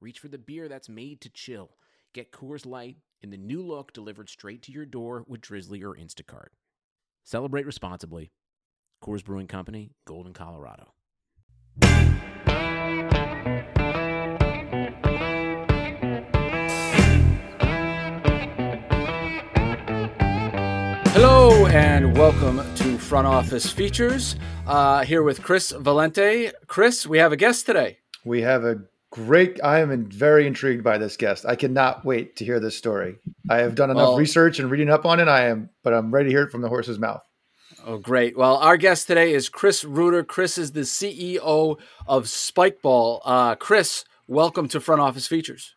reach for the beer that's made to chill. Get Coors Light in the new look delivered straight to your door with Drizly or Instacart. Celebrate responsibly. Coors Brewing Company, Golden, Colorado. Hello and welcome to Front Office Features. Uh, here with Chris Valente. Chris, we have a guest today. We have a great. I am very intrigued by this guest. I cannot wait to hear this story. I have done enough Well- research and reading up on it. I am, but I'm ready to hear it from the horse's mouth. Oh, great. Well, our guest today is Chris Ruder. Chris is the CEO of Spikeball. Uh, Chris, welcome to Front Office Features.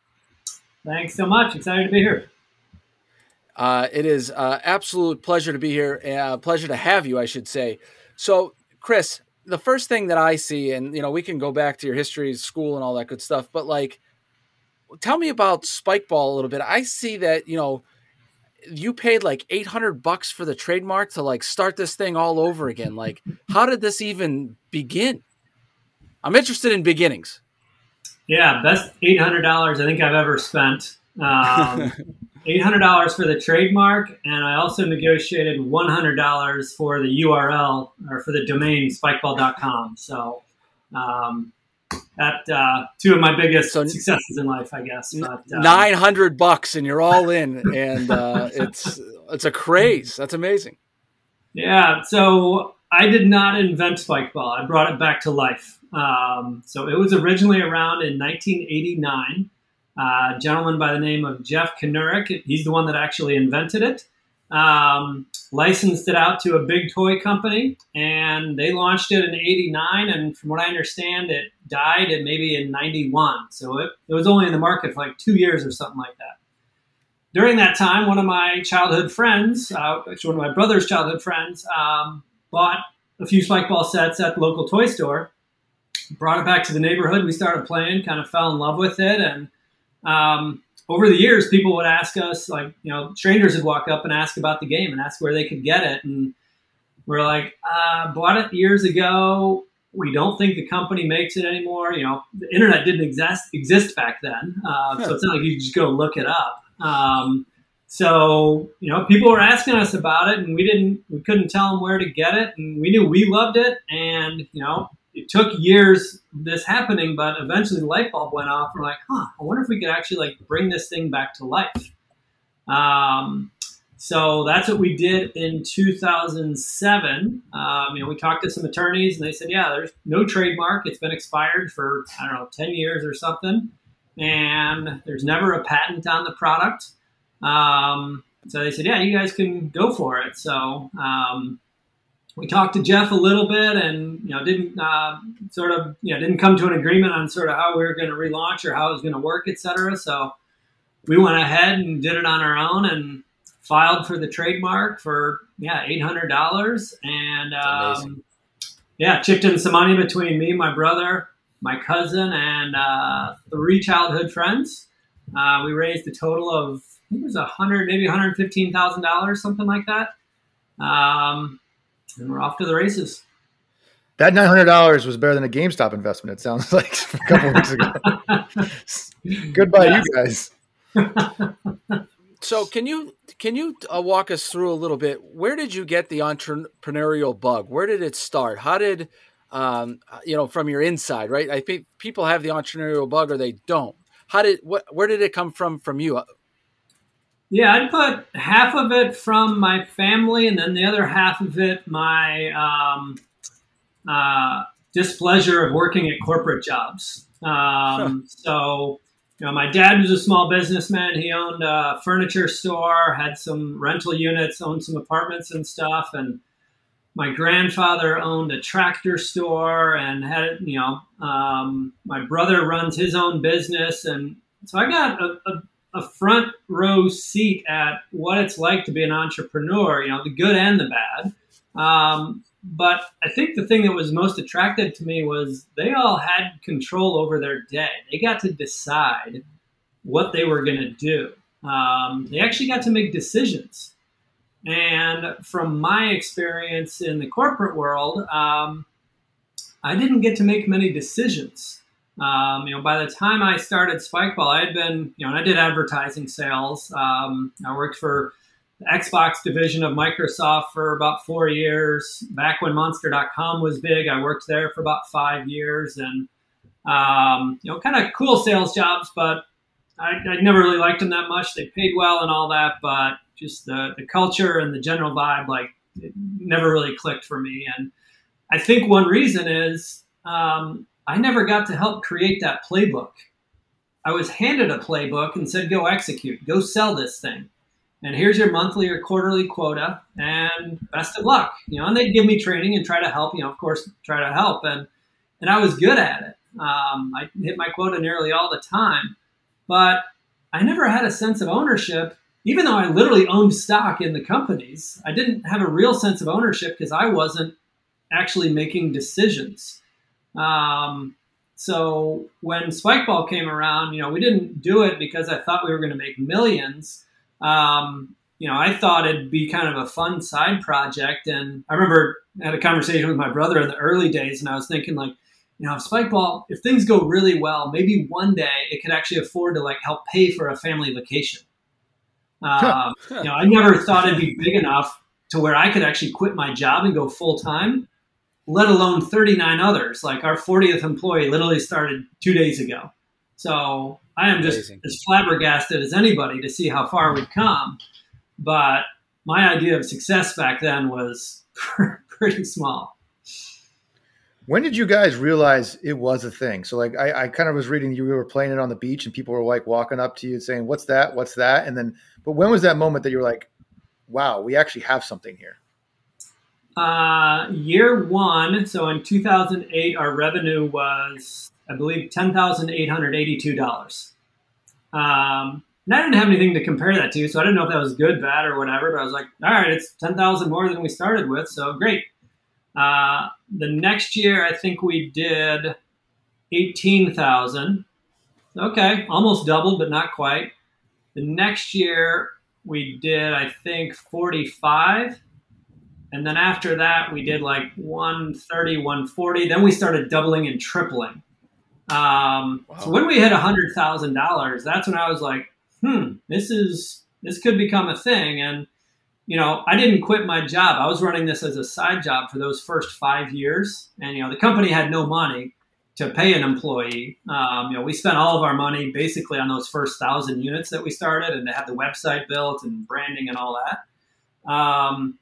Thanks so much. Excited to be here. Uh, it is uh, absolute pleasure to be here. Uh, pleasure to have you, I should say. So, Chris, the first thing that I see, and you know, we can go back to your history, school, and all that good stuff. But like, tell me about Spikeball a little bit. I see that you know you paid like eight hundred bucks for the trademark to like start this thing all over again. Like, how did this even begin? I'm interested in beginnings. Yeah, best eight hundred dollars I think I've ever spent. Um, eight hundred dollars for the trademark, and I also negotiated one hundred dollars for the URL or for the domain spikeball.com. So um, that uh, two of my biggest So- successes in life, I guess. But, uh, Nine hundred bucks, and you're all in, and uh, it's it's a craze. That's amazing. Yeah, so I did not invent Spikeball. I brought it back to life. Um, so it was originally around in 1989. Uh, a gentleman by the name of Jeff Knurek, he's the one that actually invented it. Um, licensed it out to a big toy company, and they launched it in '89. And from what I understand, it died in maybe in '91. So it, it was only in the market for like two years or something like that during that time, one of my childhood friends, uh, actually one of my brother's childhood friends, um, bought a few spike ball sets at the local toy store. Brought it back to the neighborhood. We started playing, kind of fell in love with it, and um, over the years, people would ask us, like you know, strangers would walk up and ask about the game and ask where they could get it, and we're like, uh, bought it years ago. We don't think the company makes it anymore. You know, the internet didn't exist exist back then, uh, so it's not like you just go look it up. Um, so you know, people were asking us about it, and we didn't, we couldn't tell them where to get it, and we knew we loved it, and you know, it took years this happening, but eventually the light bulb went off. We're like, huh, I wonder if we could actually like bring this thing back to life. Um, so that's what we did in 2007. Um, you know, we talked to some attorneys, and they said, yeah, there's no trademark. It's been expired for I don't know 10 years or something, and there's never a patent on the product. Um, so they said, yeah, you guys can go for it. So um, we talked to Jeff a little bit, and you know, didn't uh, sort of you know didn't come to an agreement on sort of how we were going to relaunch or how it was going to work, et cetera. So we went ahead and did it on our own and filed for the trademark for yeah eight hundred dollars, and um, yeah, chipped in some money between me, my brother, my cousin, and uh, three childhood friends. Uh, we raised a total of I think it was a hundred, maybe one hundred fifteen thousand dollars, something like that. Um, and we're off to the races. That nine hundred dollars was better than a GameStop investment. It sounds like a couple weeks ago. Goodbye, Yes. you guys. So can you can you uh, walk us through a little bit? Where did you get the entrepreneurial bug? Where did it start? How did um, you know from your inside, right? I think people have the entrepreneurial bug or they don't. How did what? Where did it come from from you? Yeah, I'd put half of it from my family, and then the other half of it my um, uh, displeasure of working at corporate jobs. Um, so, you know, my dad was a small businessman. He owned a furniture store, had some rental units, owned some apartments and stuff, and my grandfather owned a tractor store and had you know um, my brother runs his own business and so i got a, a, a, front row seat at what it's like to be an entrepreneur you know the good and the bad. Um, but i think the thing that was most attractive to me was they all had control over their day. They got to decide what they were going to do. Um, they actually got to make decisions. And from my experience in the corporate world, um, I didn't get to make many decisions. Um, you know, by the time I started Spikeball, I had been, you know, I did advertising sales. Um, I worked for the Xbox division of Microsoft for about four years. Back when Monster.com was big, I worked there for about five years, and um, you know, kind of cool sales jobs, but I, I never really liked them that much. They paid well and all that, but just the, the culture and the general vibe, like never really clicked for me. And I think one reason is um, I never got to help create that playbook. I was handed a playbook and said, go execute, go sell this thing. And here's your monthly or quarterly quota and best of luck. You know, and they'd give me training and try to help, you know, of course, try to help. And, and I was good at it. Um, I hit my quota nearly all the time, but I never had a sense of ownership even though I literally owned stock in the companies, I didn't have a real sense of ownership because I wasn't actually making decisions. Um, so when Spikeball came around, you know, we didn't do it because I thought we were going to make millions. Um, you know, I thought it'd be kind of a fun side project. And I remember I had a conversation with my brother in the early days, and I was thinking like, you know, if Spikeball, if things go really well, maybe one day it could actually afford to like help pay for a family vacation. Um, you know, I never thought it'd be big enough to where I could actually quit my job and go full time, let alone 39 others. Like our 40th employee literally started two days ago. So I am just Amazing. as flabbergasted as anybody to see how far we've come. But my idea of success back then was pretty small. When did you guys realize it was a thing? So, like, I, I kind of was reading you were playing it on the beach, and people were like walking up to you and saying, "What's that? What's that?" And then but when was that moment that you were like, wow, we actually have something here? Uh, year one, so in 2008, our revenue was, I believe, $10,882. Um, and I didn't have anything to compare that to, so I didn't know if that was good, bad, or whatever. But I was like, all right, it's 10,000 more than we started with, so great. Uh, the next year, I think we did 18,000. Okay, almost doubled, but not quite. The next year we did, I think, 45. And then after that, we did like 130, 140. Then we started doubling and tripling. Um, wow. So when we hit $100,000, that's when I was like, hmm, this is, this could become a thing. And, you know, I didn't quit my job. I was running this as a side job for those first five years. And, you know, the company had no money to pay an employee. Um, you know, we spent all of our money basically on those first thousand units that we started, and to have the website built and branding and all that. Um,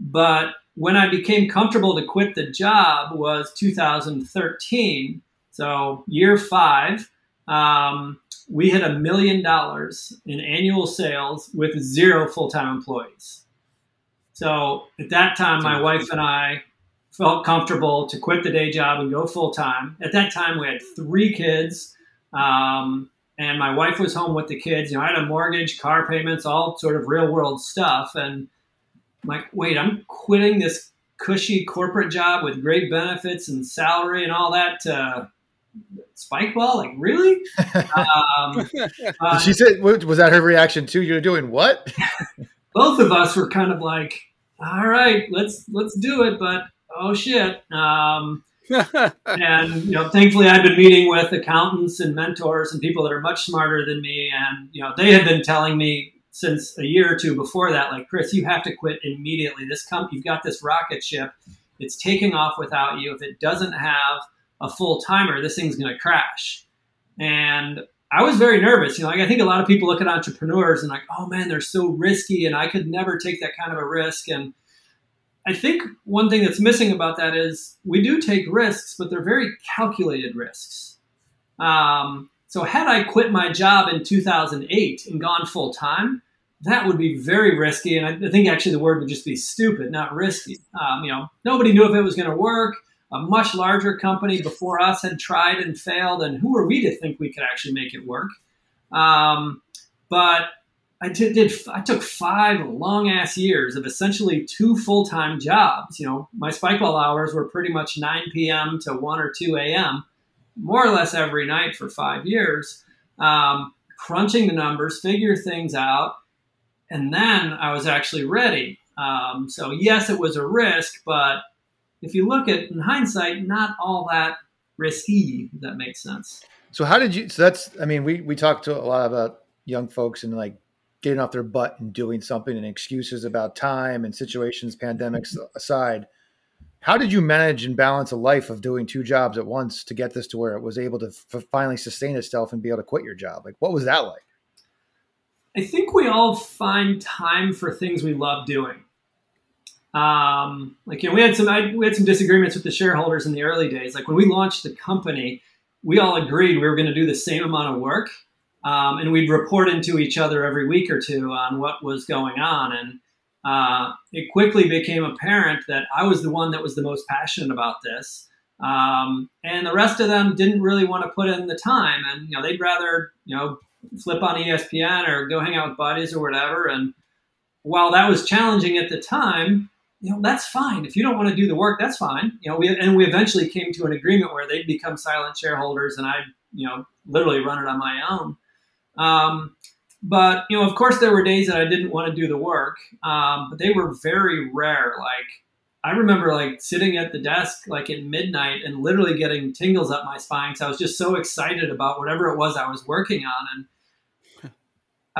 but when I became comfortable to quit the job was 2013. So year five, um, we hit a million dollars in annual sales with zero full-time employees. So at that time, my wife and I felt comfortable to quit the day job and go full time. At that time, we had three kids, um, and my wife was home with the kids. You know, I had a mortgage, car payments, all sort of real world stuff. And I'm like, wait, I'm quitting this cushy corporate job with great benefits and salary and all that to Spikeball? Like, really? um, uh, she said, was that her reaction too? You're doing what? both of us were kind of like, all right, let's let's do it, but oh shit. Um, and you know, thankfully, I've been meeting with accountants and mentors and people that are much smarter than me, and you know, they had been telling me since a year or two before that, like Chris, you have to quit immediately. This company, you've got this rocket ship, it's taking off without you. If it doesn't have a full timer, this thing's going to crash. And I was very nervous. You know, like I think a lot of people look at entrepreneurs and like, oh man, they're so risky, and I could never take that kind of a risk. And I think one thing that's missing about that is we do take risks, but they're very calculated risks. Um, so, had I quit my job in 2008 and gone full time, that would be very risky. And I, think actually the word would just be stupid, not risky. Um, you know, nobody knew if it was going to work. A much larger company before us had tried and failed, and who were we to think we could actually make it work? Um, but I did, I took five long ass years of essentially two full time jobs. You know, my spikeball hours were pretty much 9 p.m. to 1 or 2 a.m. more or less every night for five years, um, crunching the numbers, figure things out, and then I was actually ready. Um, so yes, it was a risk, but if you look at in hindsight, not all that risky. If that makes sense. So how did you? So that's I mean, we we talked to a lot about young folks and like getting off their butt and doing something and excuses about time and situations, pandemics aside. How did you manage and balance a life of doing two jobs at once to get this to where it was able to f- finally sustain itself and be able to quit your job? Like, what was that like? I think we all find time for things we love doing. Um, like you know, we had some I, we had some disagreements with the shareholders in the early days. Like when we launched the company, we all agreed we were going to do the same amount of work, um, and we'd report into each other every week or two on what was going on. And uh, it quickly became apparent that I was the one that was the most passionate about this. Um, and the rest of them didn't really want to put in the time, and you know they'd rather you know flip on ESPN or go hang out with buddies or whatever. And while that was challenging at the time, you know that's fine. If you don't want to do the work, that's fine. You know, we and we eventually came to an agreement where they'd become silent shareholders, and I, you know, literally run it on my own. Um, but you know, of course, there were days that I didn't want to do the work, um, but they were very rare. Like I remember, like sitting at the desk like at midnight and literally getting tingles up my spine because I was just so excited about whatever it was I was working on, and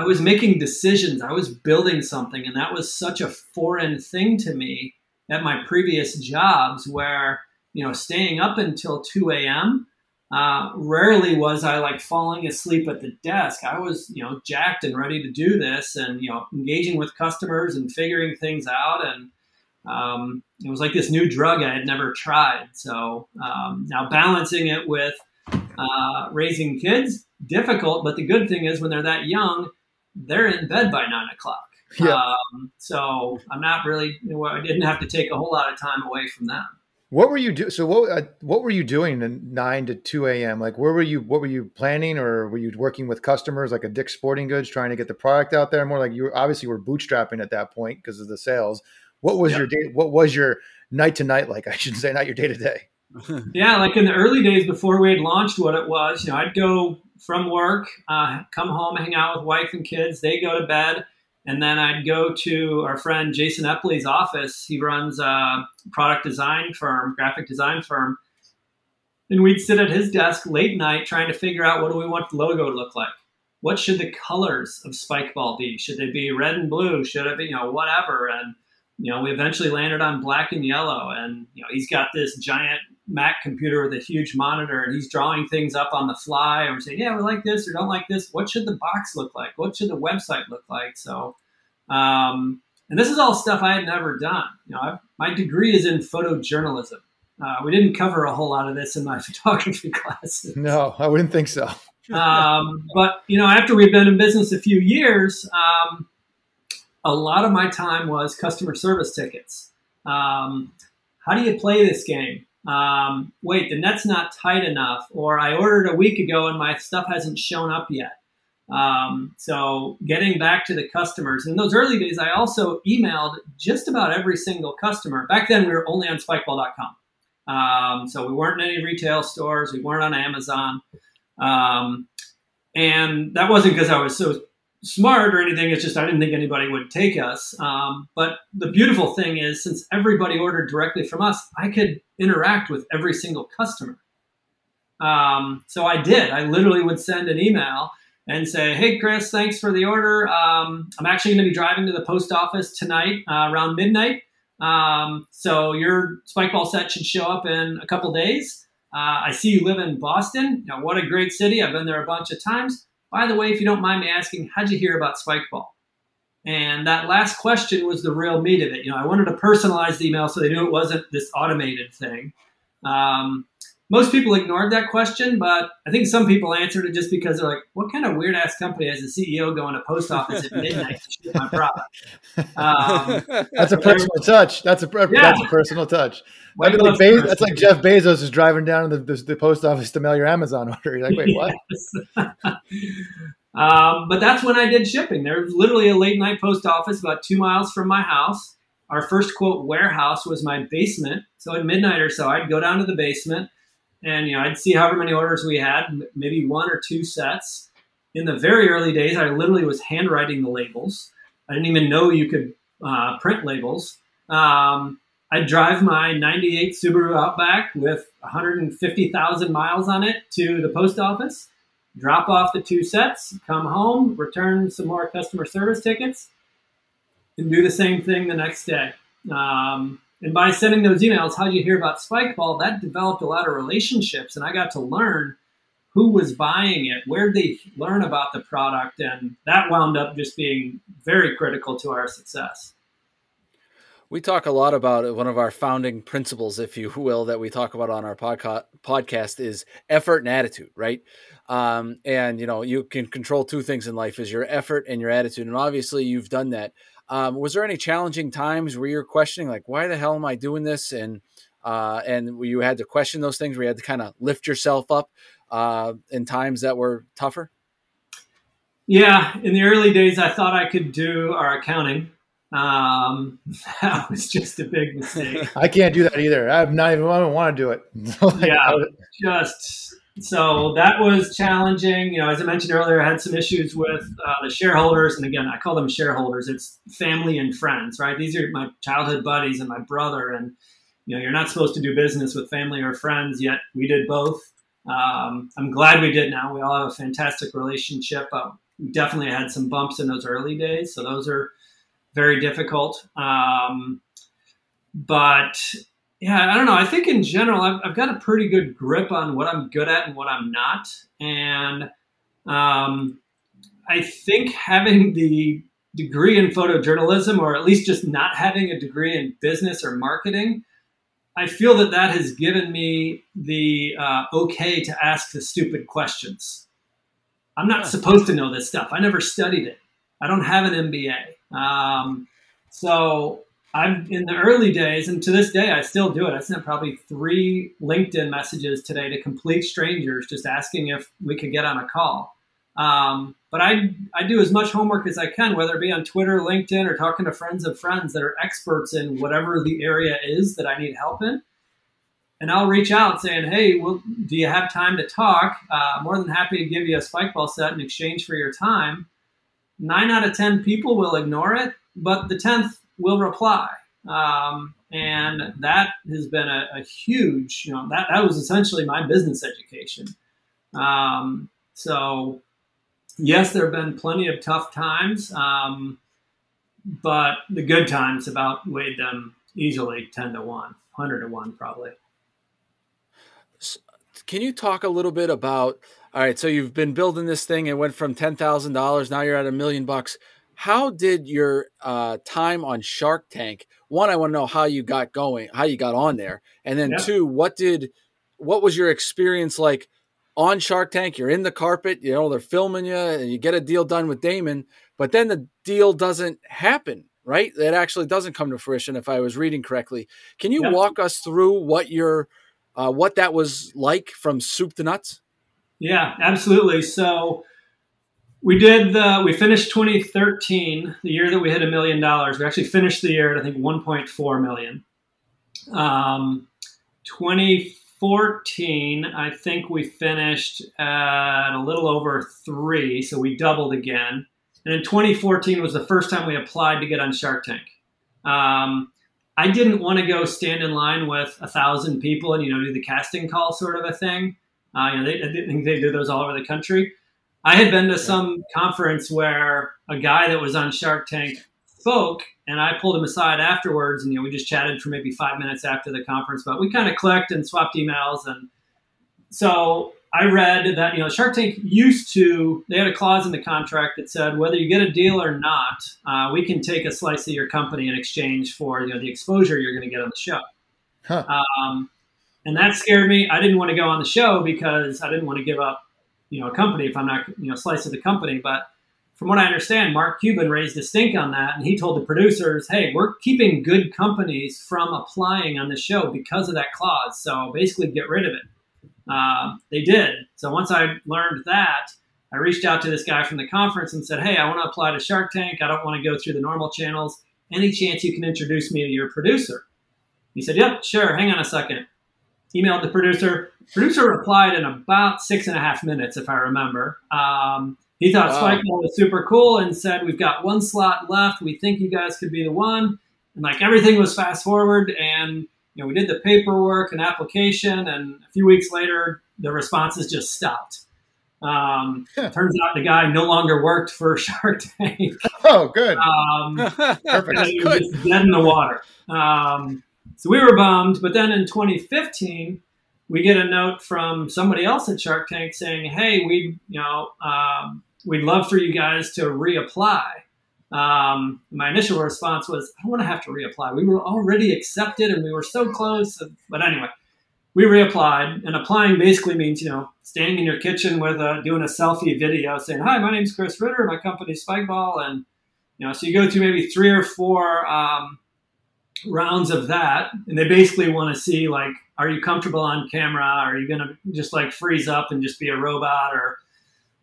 I was making decisions. I was building something, and that was such a foreign thing to me at my previous jobs, where you know, staying up until two a.m uh, rarely was I like falling asleep at the desk. I was, you know, jacked and ready to do this, and you know, engaging with customers and figuring things out. And um, it was like this new drug I had never tried. So um, now balancing it with uh, raising kids, difficult. But the good thing is, when they're that young, they're in bed by nine o'clock. Yeah. Um, so I'm not really, you know, I didn't have to take a whole lot of time away from them. What were you do? So what uh, what were you doing in nine to two a.m.? Like where were you? What were you planning, or were you working with customers like a Dick's Sporting Goods, trying to get the product out there? More like you obviously were bootstrapping at that point because of the sales. What was your day? What was your night to night like? I should say, not your day to day. Yeah, like in the early days before we had launched what it was, you know, I'd go from work, uh, come home, hang out with wife and kids. They go to bed. And then I'd go to our friend Jason Epley's office. He runs a product design firm, graphic design firm. And we'd sit at his desk late night trying to figure out what do we want the logo to look like? What should the colors of Spikeball be? Should they be red and blue? Should it be, you know, whatever? And, you know, we eventually landed on black and yellow. And, you know, he's got this giant Mac computer with a huge monitor and he's drawing things up on the fly and we're saying, yeah, we like this or don't like this. What should the box look like? What should the website look like? So, um, and this is all stuff I had never done. You know, I've, my degree is in photojournalism. Uh, we didn't cover a whole lot of this in my photography classes. No, I wouldn't think so. um, but you know, after we've been in business a few years, um, a lot of my time was customer service tickets. Um, how do you play this game? Um, wait, the net's not tight enough, or I ordered a week ago and my stuff hasn't shown up yet. Um, so getting back to the customers. In those early days, I also emailed just about every single customer. Back then, we were only on spikeball.com. Um, so we weren't in any retail stores. We weren't on Amazon. Um, and that wasn't because I was so smart or anything. It's just I didn't think anybody would take us. Um, but the beautiful thing is, since everybody ordered directly from us, I could interact with every single customer. Um, so I did. I literally would send an email and say, "Hey, Chris, thanks for the order. Um, I'm actually going to be driving to the post office tonight uh, around midnight. Um, so your spike ball set should show up in a couple days. Uh, I see you live in Boston. You know, what a great city. I've been there a bunch of times." By the way, if you don't mind me asking, how'd you hear about Spikeball? And that last question was the real meat of it. You know, I wanted to personalize the email so they knew it wasn't this automated thing. Um, most people ignored that question, but I think some people answered it just because they're like, "What kind of weird ass company has a CEO going to post office at midnight to ship my product?" Um, that's a personal touch. That's a yeah. that's a personal touch. Like Be- that's like Jeff Bezos is driving down to the, the, the, post office to mail your Amazon order. You're like, wait, what? um, but that's when I did shipping. There's literally a late night post office about two miles from my house. Our first quote warehouse was my basement. So at midnight or so, I'd go down to the basement and you know I'd see however many orders we had, maybe one or two sets. In the very early days, I literally was handwriting the labels. I didn't even know you could uh, print labels. Um, I'd drive my 98 Subaru Outback with 150,000 miles on it to the post office, drop off the two sets, come home, return some more customer service tickets, and do the same thing the next day. Um, and by sending those emails, how do you hear about Spikeball, that developed a lot of relationships, and I got to learn who was buying it, where they learn about the product, and that wound up just being very critical to our success. We talk a lot about one of our founding principles, if you will, that we talk about on our podca- podcast is effort and attitude, right? Um, and you know, you can control two things in life: is your effort and your attitude. And obviously, you've done that. Um, was there any challenging times where you're questioning, like, why the hell am I doing this? And uh, and you had to question those things, where you had to kind of lift yourself up uh, in times that were tougher. Yeah, in the early days, I thought I could do our accounting. Um, that was just a big mistake. I can't do that either. I'm not even. I don't want to do it. like, yeah, just so that was challenging. You know, as I mentioned earlier, I had some issues with uh, the shareholders, and again, I call them shareholders. It's family and friends, right? These are my childhood buddies and my brother, and you know, you're not supposed to do business with family or friends. Yet we did both. Um, I'm glad we did. Now we all have a fantastic relationship. Uh, we definitely had some bumps in those early days, so those are very difficult. Um, but yeah, I don't know. I think in general, I've, I've, got a pretty good grip on what I'm good at and what I'm not. And um, I think having the degree in photojournalism, or at least just not having a degree in business or marketing, I feel that that has given me the uh, okay to ask the stupid questions. I'm not supposed to know this stuff. I never studied it. I don't have an MBA. Um, so I'm in the early days, and to this day, I still do it. I sent probably three LinkedIn messages today to complete strangers, just asking if we could get on a call. Um, but I I do as much homework as I can, whether it be on Twitter, LinkedIn, or talking to friends of friends that are experts in whatever the area is that I need help in. And I'll reach out saying, "Hey, well, do you have time to talk? Uh, more than happy to give you a spike ball set in exchange for your time." Nine out of ten people will ignore it, but the tenth will reply. Um, and that has been a, a, huge, you know, that, that was essentially my business education. Um, so, yes, there have been plenty of tough times, um, but the good times have outweighed them easily 10 to 1, 100 to 1, probably. Can you talk a little bit about? All right, so you've been building this thing. It went from ten thousand dollars. Now you're at a million bucks how did your uh, time on Shark Tank? One, I want to know how you got going, how you got on there, and then yeah. two, what did what was your experience like on Shark Tank? You're in the carpet, you know, they're filming you, and you get a deal done with Daymond, but then the deal doesn't happen, right? It actually doesn't come to fruition, if I was reading correctly. Can you yeah. walk us through what your uh, what that was like from soup to nuts? Yeah, absolutely. So we did the, we finished 2013, the year that we hit a million dollars. We actually finished the year at I think 1.4 million. Um, 2014, I think we finished at a little over three, so we doubled again. And in 2014 was the first time we applied to get on Shark Tank. Um, I didn't want to go stand in line with a thousand people and you know do the casting call sort of a thing. Uh, you know, they, I think they do those all over the country. I had been to some conference where a guy that was on Shark Tank spoke, and I pulled him aside afterwards, and you know we just chatted for maybe five minutes after the conference, but we kind of clicked and swapped emails, and so I read that you know Shark Tank used to they had a clause in the contract that said whether you get a deal or not, uh, we can take a slice of your company in exchange for you know the exposure you're going to get on the show. Huh. Um, and that scared me. I didn't want to go on the show because I didn't want to give up, you know, a company if I'm not, you know, slice of the company. But from what I understand, Mark Cuban raised a stink on that, and he told the producers, "Hey, we're keeping good companies from applying on the show because of that clause. So basically, get rid of it." Uh, they did. So once I learned that, I reached out to this guy from the conference and said, "Hey, I want to apply to Shark Tank. I don't want to go through the normal channels. Any chance you can introduce me to your producer?" He said, "Yep, sure. Hang on a second emailed the producer. Producer replied in about six and a half minutes, if I remember. Um, he thought wow. Spikeball was super cool and said, "We've got one slot left. We think you guys could be the one." And like everything was fast forward, and you know we did the paperwork and application, and a few weeks later, the responses just stopped. Um, turns out the guy no longer worked for Shark Tank. Oh, good. Um, Perfect. He was just dead in the water. Um, so we were bummed. But then in 2015, we get a note from somebody else at Shark Tank saying, "Hey, we, you know, um, we'd love for you guys to reapply." Um, my initial response was, "I don't want to have to reapply. We were already accepted, and we were so close." But anyway, we reapplied, and applying basically means, you know, standing in your kitchen with a, doing a selfie video saying, "Hi, my name's Chris Ruder. My company's Spikeball," and you know, so you go through maybe three or four um, rounds of that, and they basically want to see like, are you comfortable on camera? Are you going to just like freeze up and just be a robot? Or,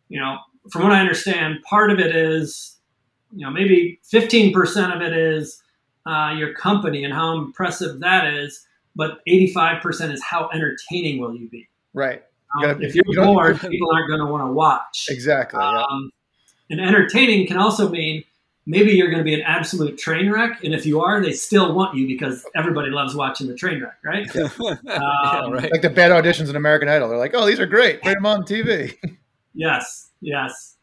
you know, from what I understand, part of it is, you know, maybe 15% of it is uh, your company and how impressive that is, but 85% is how entertaining will you be? Right. You um, if you're you bored, people aren't going to want to watch. Exactly. Um, yeah. And entertaining can also mean maybe you're going to be an absolute train wreck, and if you are, they still want you because everybody loves watching the train wreck, right? um, yeah, right. Like the bad auditions in American Idol, they're like, "Oh, these are great. Put them on TV." yes, yes.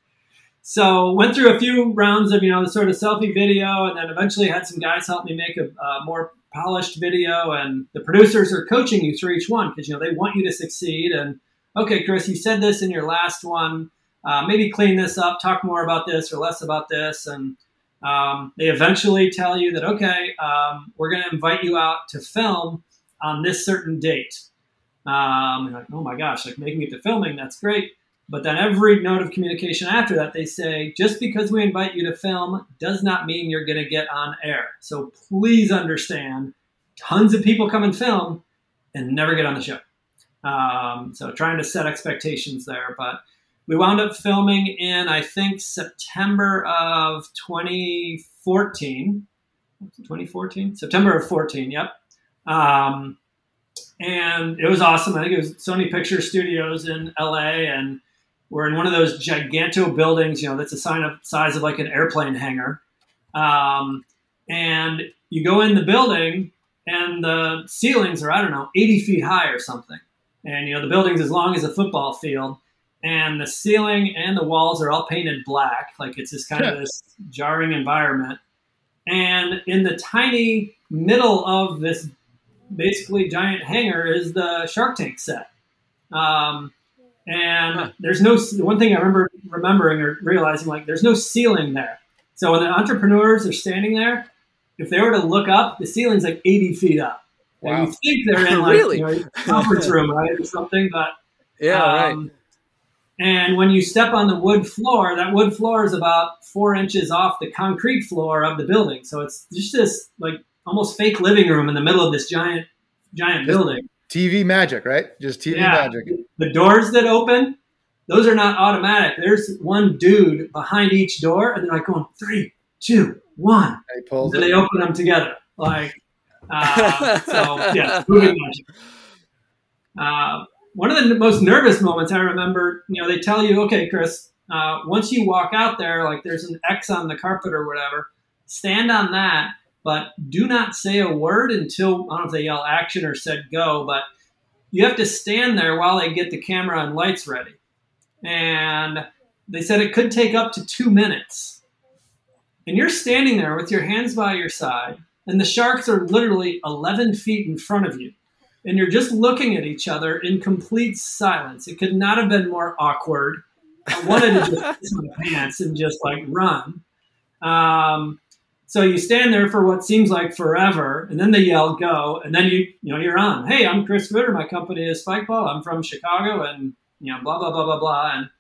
So went through a few rounds of you know the sort of selfie video, and then eventually had some guys help me make a, a more polished video. And the producers are coaching you through each one because you know they want you to succeed. And okay, Chris, you said this in your last one. Uh, maybe clean this up, talk more about this or less about this, and um, they eventually tell you that, okay, um, we're going to invite you out to film on this certain date. Um, like, oh my gosh, like making it to filming, that's great. But then every note of communication after that, they say, just because we invite you to film does not mean you're going to get on air. So please understand, tons of people come and film and never get on the show. Um, so trying to set expectations there. But we wound up filming in I think September of 2014. 2014, September of 14. Yep. Um, and it was awesome. I think it was Sony Picture Studios in LA, and we're in one of those giganto buildings. You know, that's a sign of size of like an airplane hangar. Um, and you go in the building, and the ceilings are I don't know 80 feet high or something. And you know, the building's as long as a football field and the ceiling and the walls are all painted black like it's this kind of this jarring environment. And in the tiny middle of this basically giant hangar is the shark tank set. Um, and there's no one thing i remember remembering or realizing like there's no ceiling there. So when the entrepreneurs are standing there if they were to look up the ceiling's like 80 feet up. Wow. and you think they're in like really? you know, conference room right or something but yeah um, right and when you step on the wood floor, that wood floor is about four inches off the concrete floor of the building. So it's just this like almost fake living room in the middle of this giant, giant just building. TV magic, right? Just TV yeah. magic. The doors that open, those are not automatic. There's one dude behind each door, and they're like going three, two, one. And, and they open them together. Like, uh, so yeah, moving magic. Uh, one of the most nervous moments I remember, you know, they tell you, okay, Chris, uh, once you walk out there, like there's an X on the carpet or whatever, stand on that, but do not say a word until, I don't know if they yell action or said go, but you have to stand there while they get the camera and lights ready. And they said it could take up to two minutes. And you're standing there with your hands by your side, and the sharks are literally 11 feet in front of you and you're just looking at each other in complete silence. It could not have been more awkward. I wanted to just piss my pants and just like run. Um, So you stand there for what seems like forever, and then they yell "go," and then you you know you're on. Hey, I'm Chris Ruder. My company is Spikeball. I'm from Chicago, and you know blah blah blah blah blah. And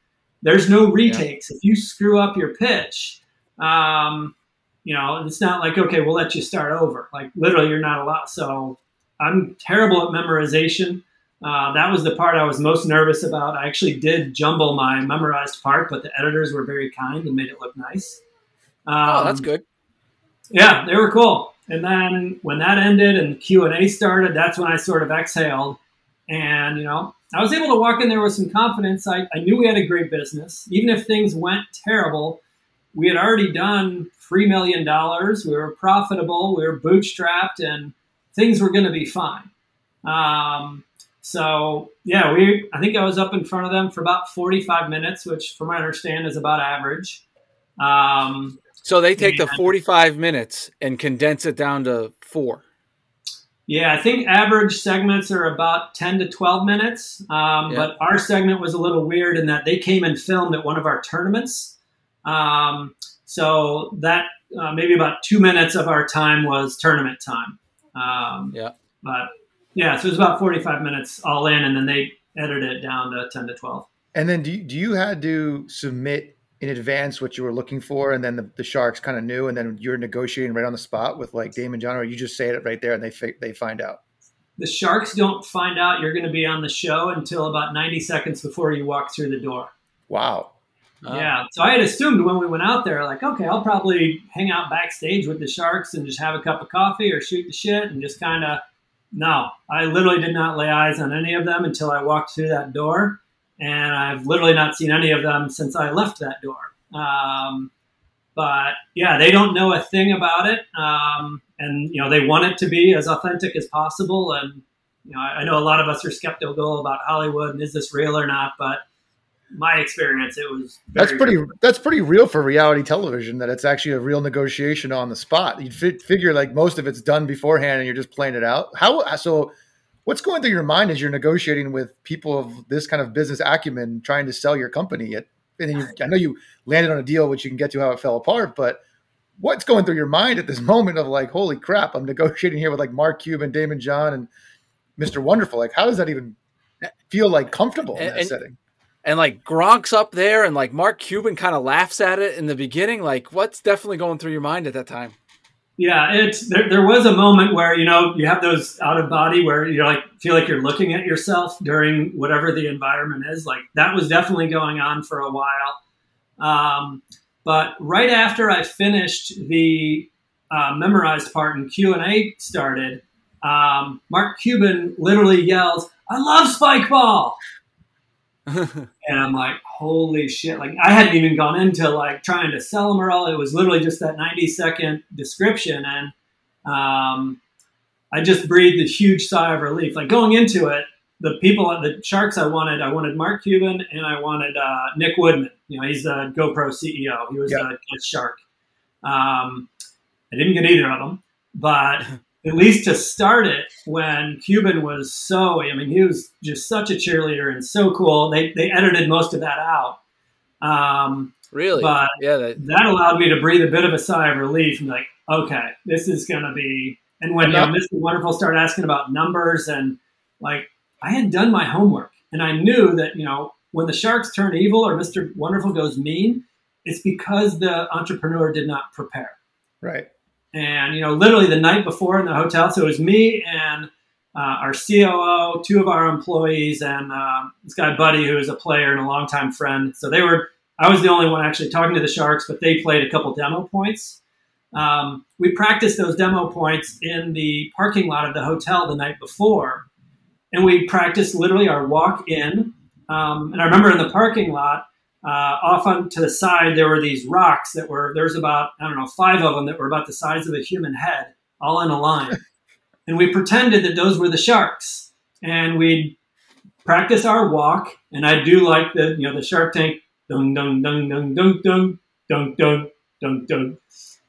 there's no retakes. Yeah. If you screw up your pitch, um, you know it's not like okay, we'll let you start over. Like literally, you're not allowed. So I'm terrible at memorization. Uh, that was the part I was most nervous about. I actually did jumble my memorized part, but the editors were very kind and made it look nice. Um, oh, that's um, good. Yeah, they were cool. And then when that ended and Q and A started, that's when I sort of exhaled. And you know, I was able to walk in there with some confidence. I, I knew we had a great business, even if things went terrible. We had already done three million dollars. We were profitable. We were bootstrapped, and things were going to be fine. Um, so yeah, we I think I was up in front of them for about 45 minutes, which from what I understand is about average. Um, so they take the 45 minutes and condense it down to four. Yeah, I think average segments are about 10 to 12 minutes. Um, yeah. But our segment was a little weird in that they came and filmed at one of our tournaments. Um, so that uh, maybe about two minutes of our time was tournament time. Um, yeah. But yeah, so it was about 45 minutes all in, and then they edited it down to 10 to 12. And then do you, do you had to submit in advance what you were looking for, and then the, the Sharks kind of knew, and then you're negotiating right on the spot with like Daymond John, or you just say it right there and they they find out? The Sharks don't find out you're going to be on the show until about 90 seconds before you walk through the door. Wow. Yeah. So I had assumed when we went out there, like, okay, I'll probably hang out backstage with the Sharks and just have a cup of coffee or shoot the shit and just kind of no, I literally did not lay eyes on any of them until I walked through that door, and I've literally not seen any of them since I left that door. Um, but yeah, they don't know a thing about it, um, and you know they want it to be as authentic as possible. And you know, I, I know a lot of us are skeptical about Hollywood and is this real or not, but my experience, it was that's pretty that's pretty real for reality television. That it's actually a real negotiation on the spot. You'd fi- figure like most of it's done beforehand, and you're just playing it out. How so? What's going through your mind as you're negotiating with people of this kind of business acumen, trying to sell your company? At, and you, I know you landed on a deal, which you can get to how it fell apart, but what's going through your mind at this moment of like, holy crap, I'm negotiating here with like Mark Cuban, Daymond John, and Mr. Wonderful. Like, how does that even feel like comfortable in that and, setting? And like Gronk's up there, and like Mark Cuban kind of laughs at it in the beginning. Like, what's definitely going through your mind at that time? Yeah, it's there. There was a moment where you know you have those out of body where you like feel like you're looking at yourself during whatever the environment is. Like that was definitely going on for a while. Um, but right after I finished the uh, memorized part and Q and A started, um, Mark Cuban literally yells, "I love spike ball!" and I'm like, holy shit! Like I hadn't even gone into like trying to sell them or all. It was literally just that 90 second description, and um, I just breathed a huge sigh of relief. Like going into it, the people at the Sharks I wanted, I wanted Mark Cuban and I wanted uh, Nick Woodman. You know, he's the GoPro CEO. He was yep. a, a Shark. Um, I didn't get either of them, but at least to start it when Cuban was so, I mean, he was just such a cheerleader and so cool. They, they edited most of that out. Um, really? But yeah, that, that, allowed me to breathe a bit of a sigh of relief and like, okay, this is going to be. And when you know, Mr. Wonderful started asking about numbers and like, I had done my homework and I knew that, you know, when the sharks turn evil or Mr. Wonderful goes mean, it's because the entrepreneur did not prepare. Right. And, you know, literally the night before in the hotel, so it was me and uh, our COO, two of our employees, and uh, this guy, Buddy, who is a player and a longtime friend. So they were, I was the only one actually talking to the Sharks, but they played a couple demo points. Um, we practiced those demo points in the parking lot of the hotel the night before. And we practiced literally our walk in. Um, and I remember in the parking lot, uh, off on to the side, there were these rocks that were, there's about, I don't know, five of them that were about the size of a human head, all in a line. and we pretended that those were the sharks. And we'd practice our walk. And I do like the, you know, the Shark Tank, dung, dung, dung, dung, dung, dung, dung, dung, dung, dung.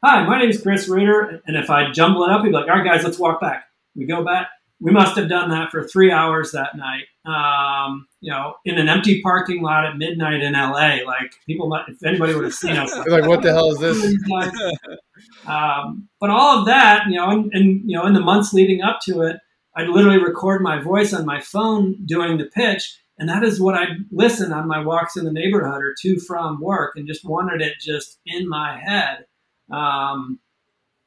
Hi, my name is Chris Ruder. And if I jumble it up, he'd be like, all right, guys, let's walk back. We go back. We must have done that for three hours that night. Um, you know, in an empty parking lot at midnight in LA. Like people, might, if anybody would have seen us, like, what the hell is this? um, but all of that, you know, and, and you know, in the months leading up to it, I'd literally record my voice on my phone doing the pitch, and that is what I'd listen on my walks in the neighborhood or to from work, and just wanted it just in my head. Um,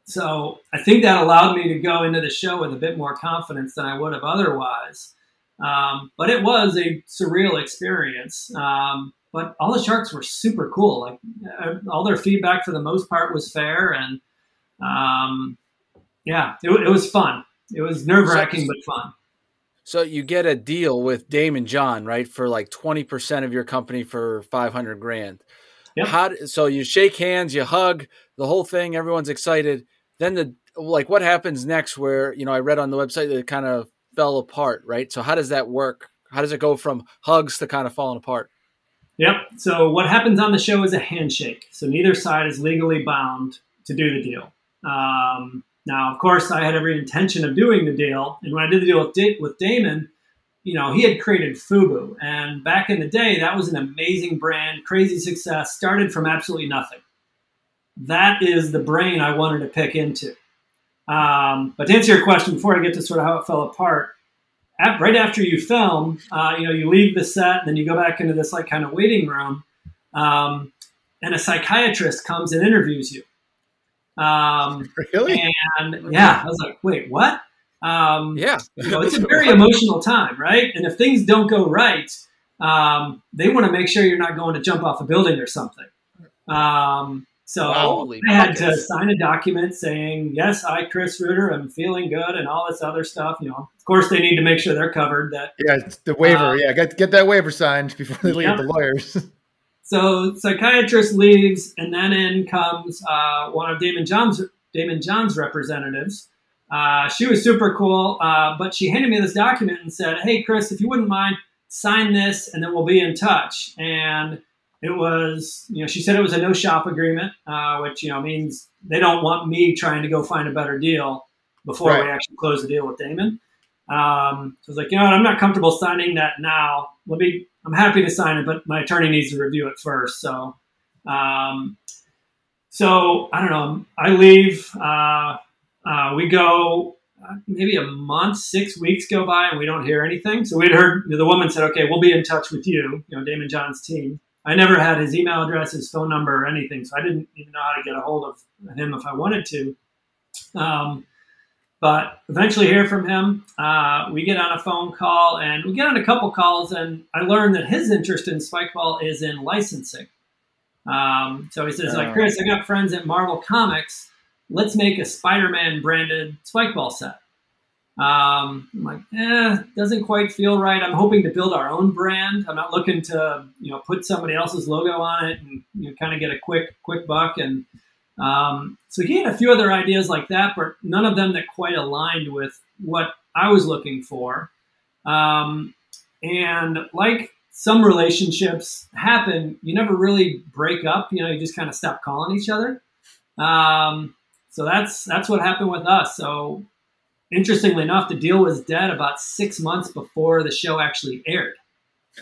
so I think that allowed me to go into the show with a bit more confidence than I would have otherwise. Um, but it was a surreal experience. Um, but all the sharks were super cool. Like uh, all their feedback for the most part was fair, and um, yeah, it, it, was fun. It was nerve wracking but fun. So you get a deal with Daymond John, right, for like twenty percent of your company for five hundred grand. Yep. How so? You shake hands, you hug, the whole thing. Everyone's excited then the like what happens next where you know i read on the website that it kind of fell apart right? So how does that work? How does it go from hugs to kind of falling apart? Yep. So what happens on the show is a handshake. So neither side is legally bound to do the deal. Um, now of course i had every intention of doing the deal. And when i did the deal with, da- with daymond you know he had created fubu. And back in the day that was an amazing brand crazy success started from absolutely nothing that is the brain I wanted to pick into. Um, but to answer your question, before I get to sort of how it fell apart, at, right after you film, uh, you know, you leave the set and then you go back into this like kind of waiting room, um, and a psychiatrist comes and interviews you. Um, really? And yeah, I was like, wait, what? Um, yeah, you know, it's a very emotional time, right? And if things don't go right, um, they want to make sure you're not going to jump off a building or something. Um, so Holy I had to sign a document saying, yes, I, Chris Ruder, am feeling good and all this other stuff. You know, of course, they need to make sure they're covered. That Yeah, the waiver. Uh, yeah, get, get that waiver signed before they leave the lawyers. so psychiatrist leaves, and then in comes uh, one of Daymond John's, Daymond John's representatives. Uh, she was super cool, uh, but she handed me this document and said, hey, Chris, if you wouldn't mind, sign this, and then we'll be in touch. And it was, you know, she said it was a no shop agreement, uh, which, you know, means they don't want me trying to go find a better deal before right. we actually close the deal with Daymond. Um, so I was like, you know what, I'm not comfortable signing that now. Let me, I'm happy to sign it, but my attorney needs to review it first. So, um, so I don't know. I leave. Uh, uh, we go uh, maybe a month, six weeks go by, and we don't hear anything. So we'd heard the woman said, "Okay, we'll be in touch with you." You know, Daymond John's team. I never had his email address, his phone number, or anything, so I didn't even know how to get a hold of him if I wanted to. Um, but eventually, hear from him. Uh, we get on a phone call, and we get on a couple calls, and I learned that his interest in Spikeball is in licensing. Um, so he says, like, Chris, I got friends at Marvel Comics. Let's make a Spider-Man branded Spikeball set. Um, I'm like, eh, doesn't quite feel right. I'm hoping to build our own brand. I'm not looking to, you know, put somebody else's logo on it and you know, kind of get a quick, quick buck. And um, so he had a few other ideas like that, but none of them that quite aligned with what I was looking for. Um, and like some relationships happen, you never really break up. You know, you just kind of stop calling each other. Um, so that's that's what happened with us. So interestingly enough, the deal was dead about six months before the show actually aired.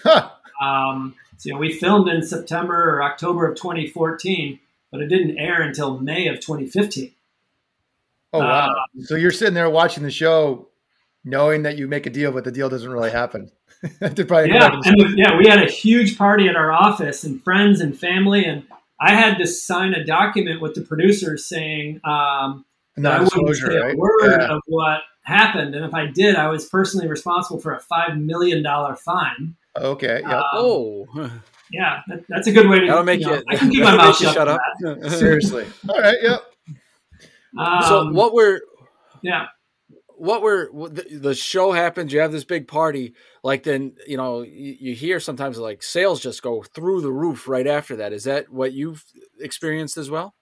Huh. Um, so you know, we filmed in September or October of 2014, but it didn't air until May of 2015. Oh wow! Uh, so you're sitting there watching the show, knowing that you make a deal, but the deal doesn't really happen. yeah, and yeah, we had a huge party at our office, and friends and family, and I had to sign a document with the producers saying um, non-disclosure, I right? word yeah. of what happened, and if I did, I was personally responsible for a five million dollar fine. Okay. Yeah. Um, oh. Yeah, that, that's a good way to. That'll make you. Know, I can keep my mouth shut. shut up. Seriously. All right. Yep. Um, so what were? Yeah. What were the show happens? You have this big party, like then you know you, you hear sometimes like sales just go through the roof right after that. Is that what you've experienced as well?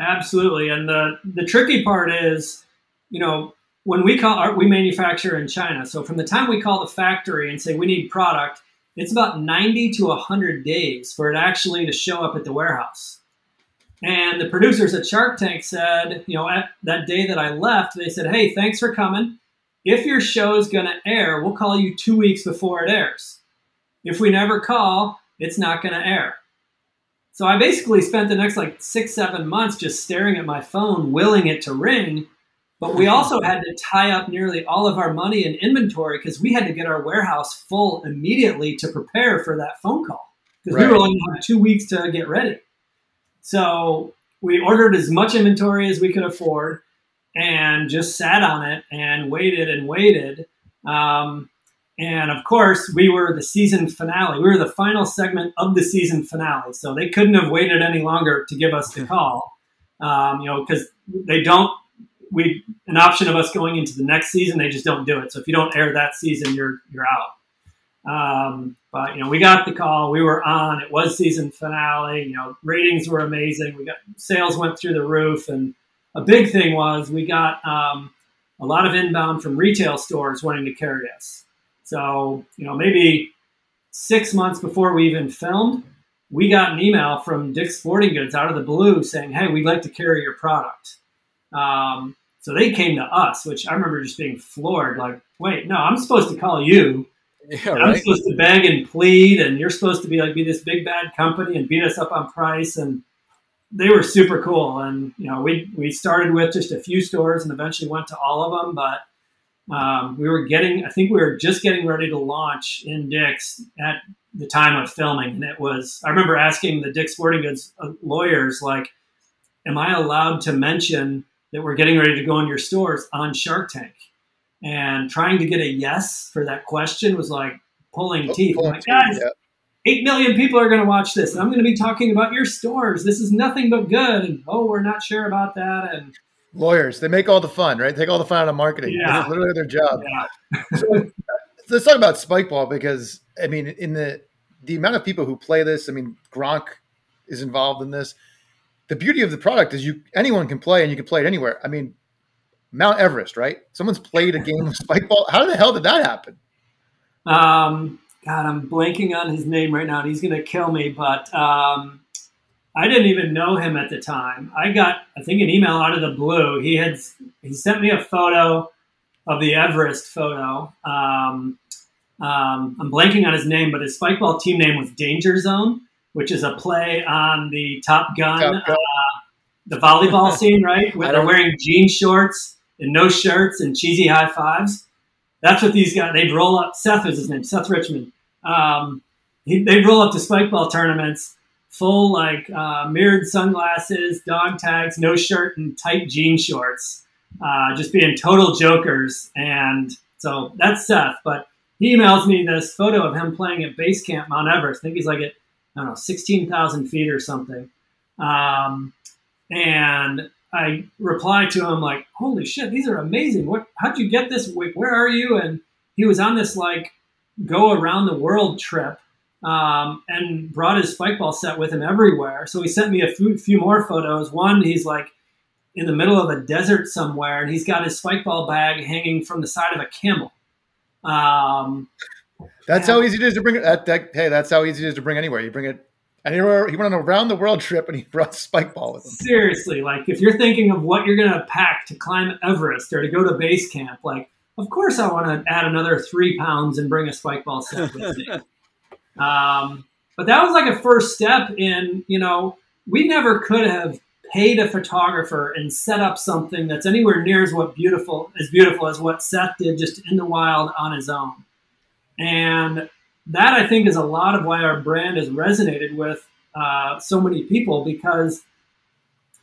Absolutely. And the, the tricky part is, you know, when we call our, we manufacture in China. So from the time we call the factory and say we need product, it's about 90 to 100 days for it actually to show up at the warehouse. And the producers at Shark Tank said, you know, at that day that I left, they said, hey, thanks for coming. if your show is going to air, we'll call you two weeks before it airs. If we never call, it's not going to air. So I basically spent the next like six, seven months just staring at my phone, willing it to ring. But we also had to tie up nearly all of our money in inventory because we had to get our warehouse full immediately to prepare for that phone call because right. we were only have two weeks to get ready. So we ordered as much inventory as we could afford and just sat on it and waited and waited. Um, and of course, we were the season finale. We were the final segment of the season finale. So they couldn't have waited any longer to give us the call. Um, you know, because they don't, we, an option of us going into the next season, they just don't do it. So if you don't air that season, you're, you're out. Um, but, you know, we got the call. We were on. It was season finale. You know, ratings were amazing. We got sales went through the roof. And a big thing was we got um, a lot of inbound from retail stores wanting to carry us. So, you know, maybe six months before we even filmed, we got an email from Dick's Sporting Goods out of the blue saying, "Hey, we'd like to carry your product." Um, so they came to us, which I remember just being floored. Like, wait, no, I'm supposed to call you. Yeah, right. I'm supposed to beg and plead, and you're supposed to be like be this big bad company and beat us up on price. And they were super cool. And you know, we we started with just a few stores and eventually went to all of them, but um, we were getting, I think we were just getting ready to launch in Dick's at the time of filming. And it was, I remember asking the Dick's Sporting Goods uh, lawyers, like, am I allowed to mention that we're getting ready to go in your stores on Shark Tank? And trying to get a yes for that question was like pulling oh, teeth. Pulling like, guys, yeah. 8 million people are going to watch this. And I'm going to be talking about your stores. This is nothing but good. And oh, we're not sure about that. And lawyers they make all the fun right? Take all the fun out of marketing. Yeah. it's literally their job. Yeah. so, let's talk about spike ball because i mean in the the amount of people who play this i mean gronk is involved in this. The beauty of the product is you anyone can play and you can play it anywhere. I mean mount everest right? Someone's played a game of spike ball. How the hell did that happen? Um god i'm blanking on his name right now and he's gonna kill me but um I didn't even know him at the time. I got, I think, an email out of the blue. He had he sent me a photo of the Everest photo. Um, um, I'm blanking on his name, but his spikeball team name was Danger Zone, which is a play on the Top Gun, Top Gun. Uh, the volleyball scene, right? Where they're wearing jean shorts and no shirts and cheesy high fives. That's what these guys. They'd roll up. Seth was his name. Seth Richmond. Um, he, they'd roll up to spikeball tournaments full like uh, mirrored sunglasses, dog tags, no shirt, and tight jean shorts, uh, just being total jokers. And so that's Seth. But he emails me this photo of him playing at base camp Mount Everest. I think he's like at I don't know sixteen thousand feet or something. Um, and I reply to him like, "Holy shit, these are amazing! What? How'd you get this? Where are you?" And he was on this like go around the world trip um, and brought his spike ball set with him everywhere. So he sent me a few, few more photos. One, he's like in the middle of a desert somewhere, and he's got his spike ball bag hanging from the side of a camel. Um, that's how easy it is to bring it. That, that, hey, that's how easy it is to bring anywhere. You bring it anywhere. He went on a round the world trip and he brought spike ball with him. Seriously, like if you're thinking of what you're going to pack to climb Everest or to go to base camp, like of course I want to add another three pounds and bring a spike ball set with me. Um, but that was like a first step in, you know, we never could have paid a photographer and set up something that's anywhere near as what beautiful as beautiful as what Seth did just in the wild on his own. And that I think is a lot of why our brand has resonated with uh, so many people because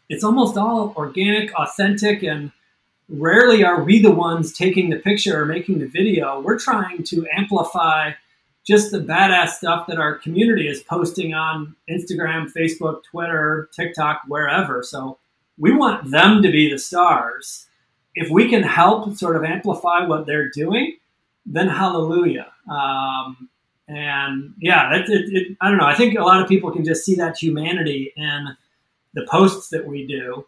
it's almost all organic, authentic, and rarely are we the ones taking the picture or making the video. We're trying to amplify just the badass stuff that our community is posting on Instagram, Facebook, Twitter, TikTok, wherever. So we want them to be the stars. If we can help sort of amplify what they're doing, then hallelujah. Um, and yeah, it, it, it, I don't know. I think a lot of people can just see that humanity in the posts that we do.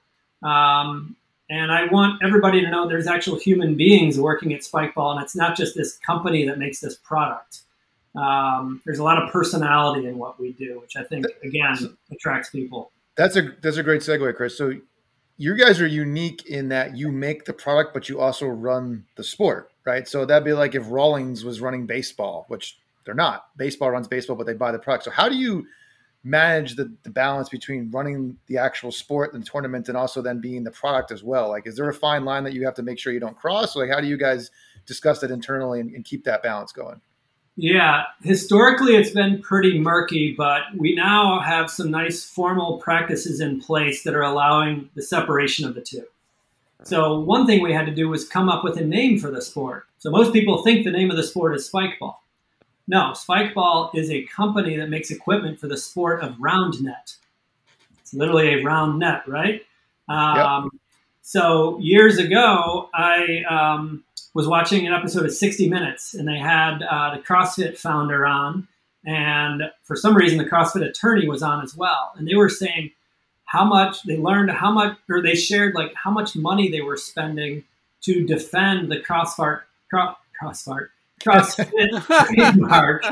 Um, and I want everybody to know there's actual human beings working at Spikeball, and it's not just this company that makes this product um, there's a lot of personality in what we do, which I think again attracts people. That's a that's a great segue, Chris. So you guys are unique in that you make the product, but you also run the sport. right? So that'd be like if Rawlings was running baseball, which they're not. Baseball runs baseball, but they buy the product. So how do you manage the, the balance between running the actual sport and the tournament and also then being the product as well? Like, is there a fine line that you have to make sure you don't cross? Like, how do you guys discuss that internally and, and keep that balance going? Yeah, historically it's been pretty murky, but we now have some nice formal practices in place that are allowing the separation of the two. So, one thing we had to do was come up with a name for the sport. So, most people think the name of the sport is spikeball. No, Spikeball is a company that makes equipment for the sport of round net. It's literally a round net, right? Um, yep. So years ago, I um, was watching an episode of 60 Minutes, and they had uh, the CrossFit founder on, and for some reason, the CrossFit attorney was on as well, and they were saying how much they learned, how much, or they shared like how much money they were spending to defend the CrossFit, CrossFit, CrossFit trademark.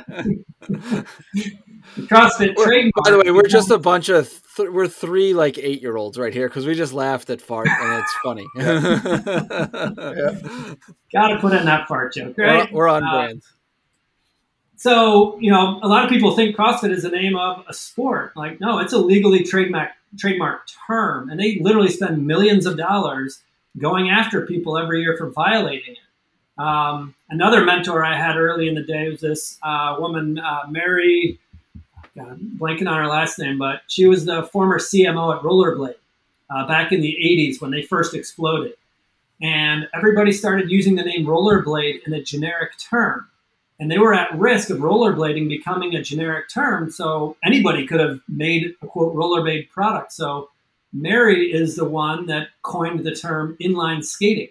CrossFit trademark. By the way, we're just a bunch of th- we're three like eight year olds right here because we just laughed at fart and it's funny. yeah. Got to put in that fart joke, right? We're, we're on uh, brand. So you know, a lot of people think CrossFit is the name of a sport. Like, no, it's a legally trademark trademark term, and they literally spend millions of dollars going after people every year for violating it. Um, another mentor I had early in the day was this uh, woman, uh, Mary. I'm blanking on her last name, but she was the former CMO at Rollerblade uh, back in the 80s when they first exploded. And everybody started using the name rollerblade in a generic term. And they were at risk of rollerblading becoming a generic term. So anybody could have made a quote rollerblade product. So Mary is the one that coined the term inline skating.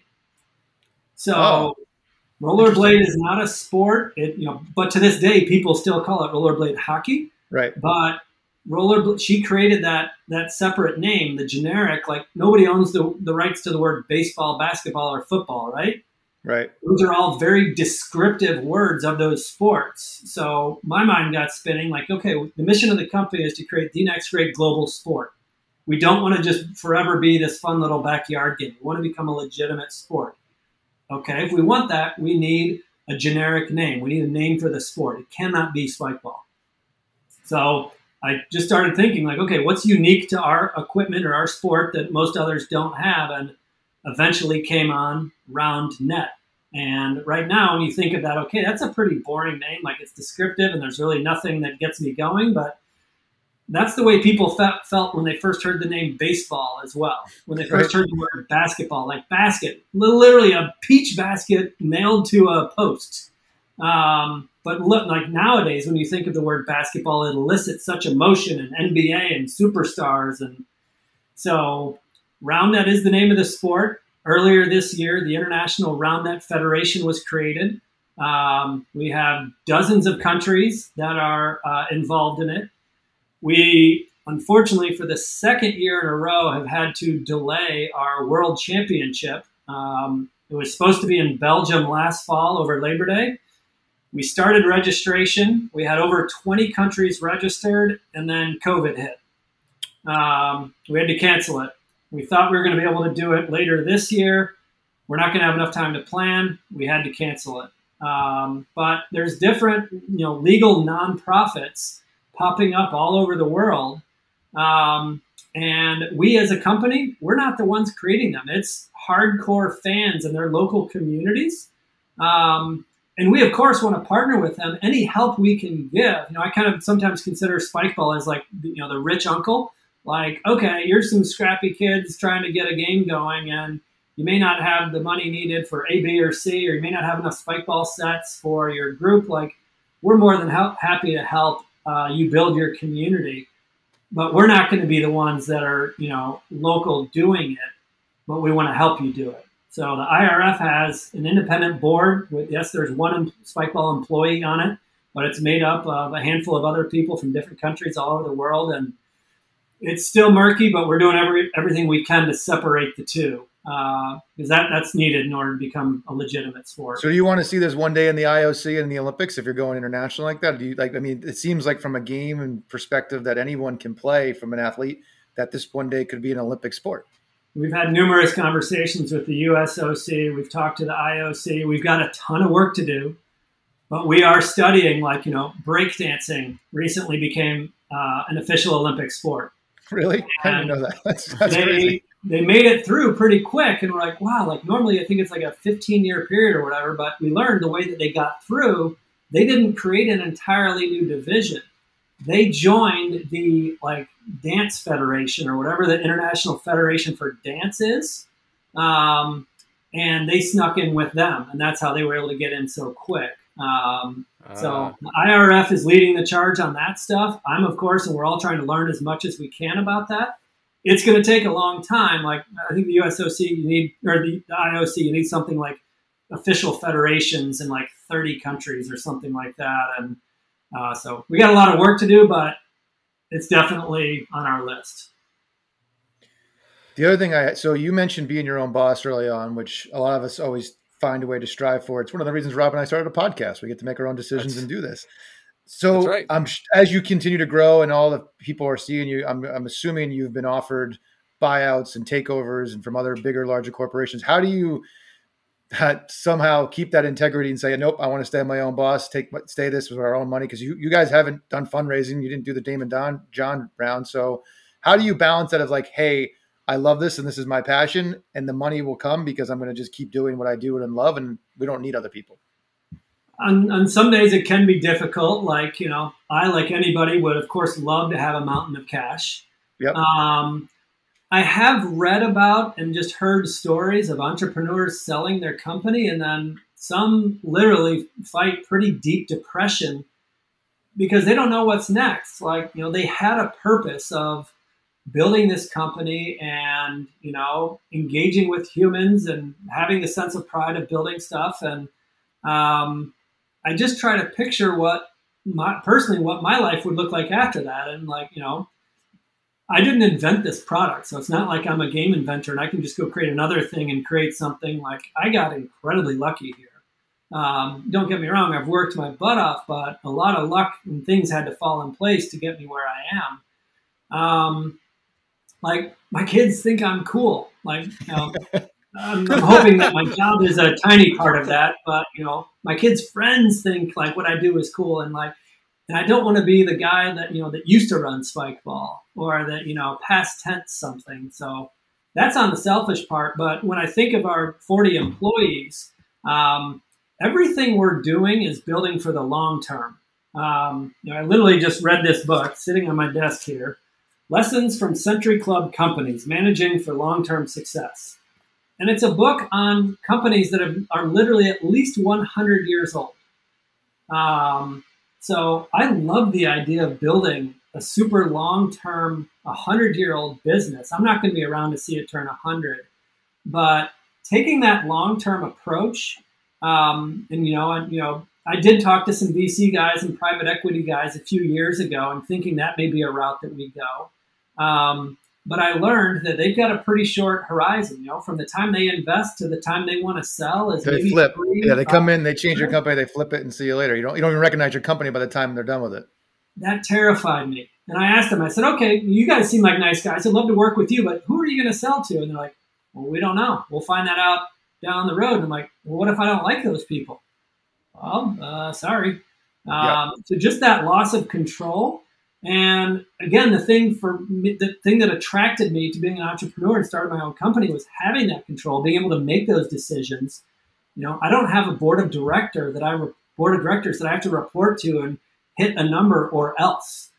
So oh. Rollerblade is not a sport, it, you know, but to this day, people still call it rollerblade hockey. Right. But roller, she created that that separate name, the generic. Like nobody owns the the rights to the word baseball, basketball, or football, right? Right. Those are all very descriptive words of those sports. So my mind got spinning. Like, okay, the mission of the company is to create the next great global sport. We don't want to just forever be this fun little backyard game. We want to become a legitimate sport. Okay, if we want that, we need a generic name. We need a name for the sport. It cannot be spikeball. So I just started thinking, like, okay, what's unique to our equipment or our sport that most others don't have? And eventually came on round net. And right now, when you think of that, okay, that's a pretty boring name. Like it's descriptive and there's really nothing that gets me going. But that's the way people felt, felt when they first heard the name baseball as well. When they first heard the word basketball, like basket, literally a peach basket nailed to a post. Um, but look, like nowadays, when you think of the word basketball, it elicits such emotion and NBA and superstars. And so, RoundNet is the name of the sport. Earlier this year, the International RoundNet Federation was created. Um, we have dozens of countries that are uh, involved in it. We, unfortunately, for the second year in a row, have had to delay our world championship. Um, it was supposed to be in Belgium last fall over Labor Day. We started registration. We had over 20 countries registered, and then COVID hit. Um, we had to cancel it. We thought we were going to be able to do it later this year. We're not going to have enough time to plan. We had to cancel it. Um, but there's different, you know, legal nonprofits popping up all over the world. Um, and we as a company, we're not the ones creating them. It's hardcore fans in their local communities. And we, of course, want to partner with them. Any help we can give. You know, I kind of sometimes consider Spikeball as like, you know, the rich uncle. Like, okay, you're some scrappy kids trying to get a game going, and you may not have the money needed for A, B, or C, or you may not have enough Spikeball sets for your group. Like, we're more than happy to help uh, you build your community. But we're not going to be the ones that are, you know, local doing it, but we want to help you do it. So the IRF has an independent board. With, yes, there's one Spikeball employee on it, but it's made up of a handful of other people from different countries all over the world. And it's still murky, but we're doing every, everything we can to separate the two because uh, that that's needed in order to become a legitimate sport. So, you want to see this one day in the IOC and the Olympics if you're going international like that? Do you like? I mean, it seems like from a game and perspective that anyone can play from an athlete that this one day could be an Olympic sport. We've had numerous conversations with the USOC. We've talked to the IOC. We've got a ton of work to do, but we are studying. Like you know, breakdancing recently became uh, an official Olympic sport. Really? And I didn't know that. That's, that's they, crazy. they made it through pretty quick, and we're like, wow. Like normally, I think it's like a 15 year period or whatever. But we learned the way that they got through. They didn't create an entirely new division they joined the like dance federation or whatever the international federation for dance is um, and they snuck in with them and that's how they were able to get in so quick. Um, so Uh, irf is leading the charge on that stuff. I'm of course and we're all trying to learn as much as we can about that. It's going to take a long time like i think the usoc you need or the, the ioc you need something like official federations in like 30 countries or something like that and uh, so we got a lot of work to do, but it's definitely on our list. The other thing I so you mentioned being your own boss early on, which a lot of us always find a way to strive for. It's one of the reasons Rob and I started a podcast. We get to make our own decisions That's- and do this. So right. I'm as you continue to grow and all the people are seeing you, I'm, I'm assuming you've been offered buyouts and takeovers and from other bigger, larger corporations. How do you uh, somehow keep that integrity and say, nope, I want to stay my own boss, take stay this with our own money? Because you, you guys haven't done fundraising, you didn't do the Daymond Don John round. So how do you balance that of like, hey, I love this and this is my passion, and the money will come because I'm going to just keep doing what I do and love, and we don't need other people. On, on some days, it can be difficult. Like, you know, I, like anybody, would of course love to have a mountain of cash. Yep. Um, I have read about and just heard stories of entrepreneurs selling their company, and then some literally fight pretty deep depression because they don't know what's next. Like, you know, they had a purpose of building this company and, you know, engaging with humans and having the sense of pride of building stuff. And um, I just try to picture what my personally what my life would look like after that. And like, you know, I didn't invent this product, so it's not like I'm a game inventor and I can just go create another thing and create something. Like I got incredibly lucky here. Um, don't get me wrong, I've worked my butt off, but a lot of luck and things had to fall in place to get me where I am. Um, like my kids think I'm cool. Like you know, I'm, I'm hoping that my job is a tiny part of that, but you know, my kids' friends think like what I do is cool, and like, and I don't want to be the guy that you know that used to run spike ball or that you know past tense something. So that's on the selfish part. But when I think of our 40 employees, um, everything we're doing is building for the long term. Um, you know, I literally just read this book sitting on my desk here. Lessons from Century Club Companies Managing for Long Term Success. And it's a book on companies that have, are literally at least 100 years old. Um, so I love the idea of building a super long term, 100 year old business. I'm not going to be around to see it turn 100, but taking that long term approach, um, and you know, and you know, I did talk to some VC guys and private equity guys a few years ago, and thinking that may be a route that we go. Um, but I learned that they've got a pretty short horizon. You know, from the time they invest to the time they want to sell is They maybe flip. three, Yeah, they come in, they change your company, they flip it, and see you later. You don't you don't even recognize your company by the time they're done with it. that terrified me. And I asked them, I said, okay, you guys seem like nice guys. I'd love to work with you, but who are you going to sell to? And they're like, well, we don't know. We'll find that out down the road. And I'm like, well, what if I don't like those people? Well, uh, sorry. Yeah. Um, so just that loss of control. And again, the thing for me, the thing that attracted me to being an entrepreneur and starting my own company was having that control, being able to make those decisions. You know, I don't have a board of director that I re- board of directors that I have to report to and hit a number or else.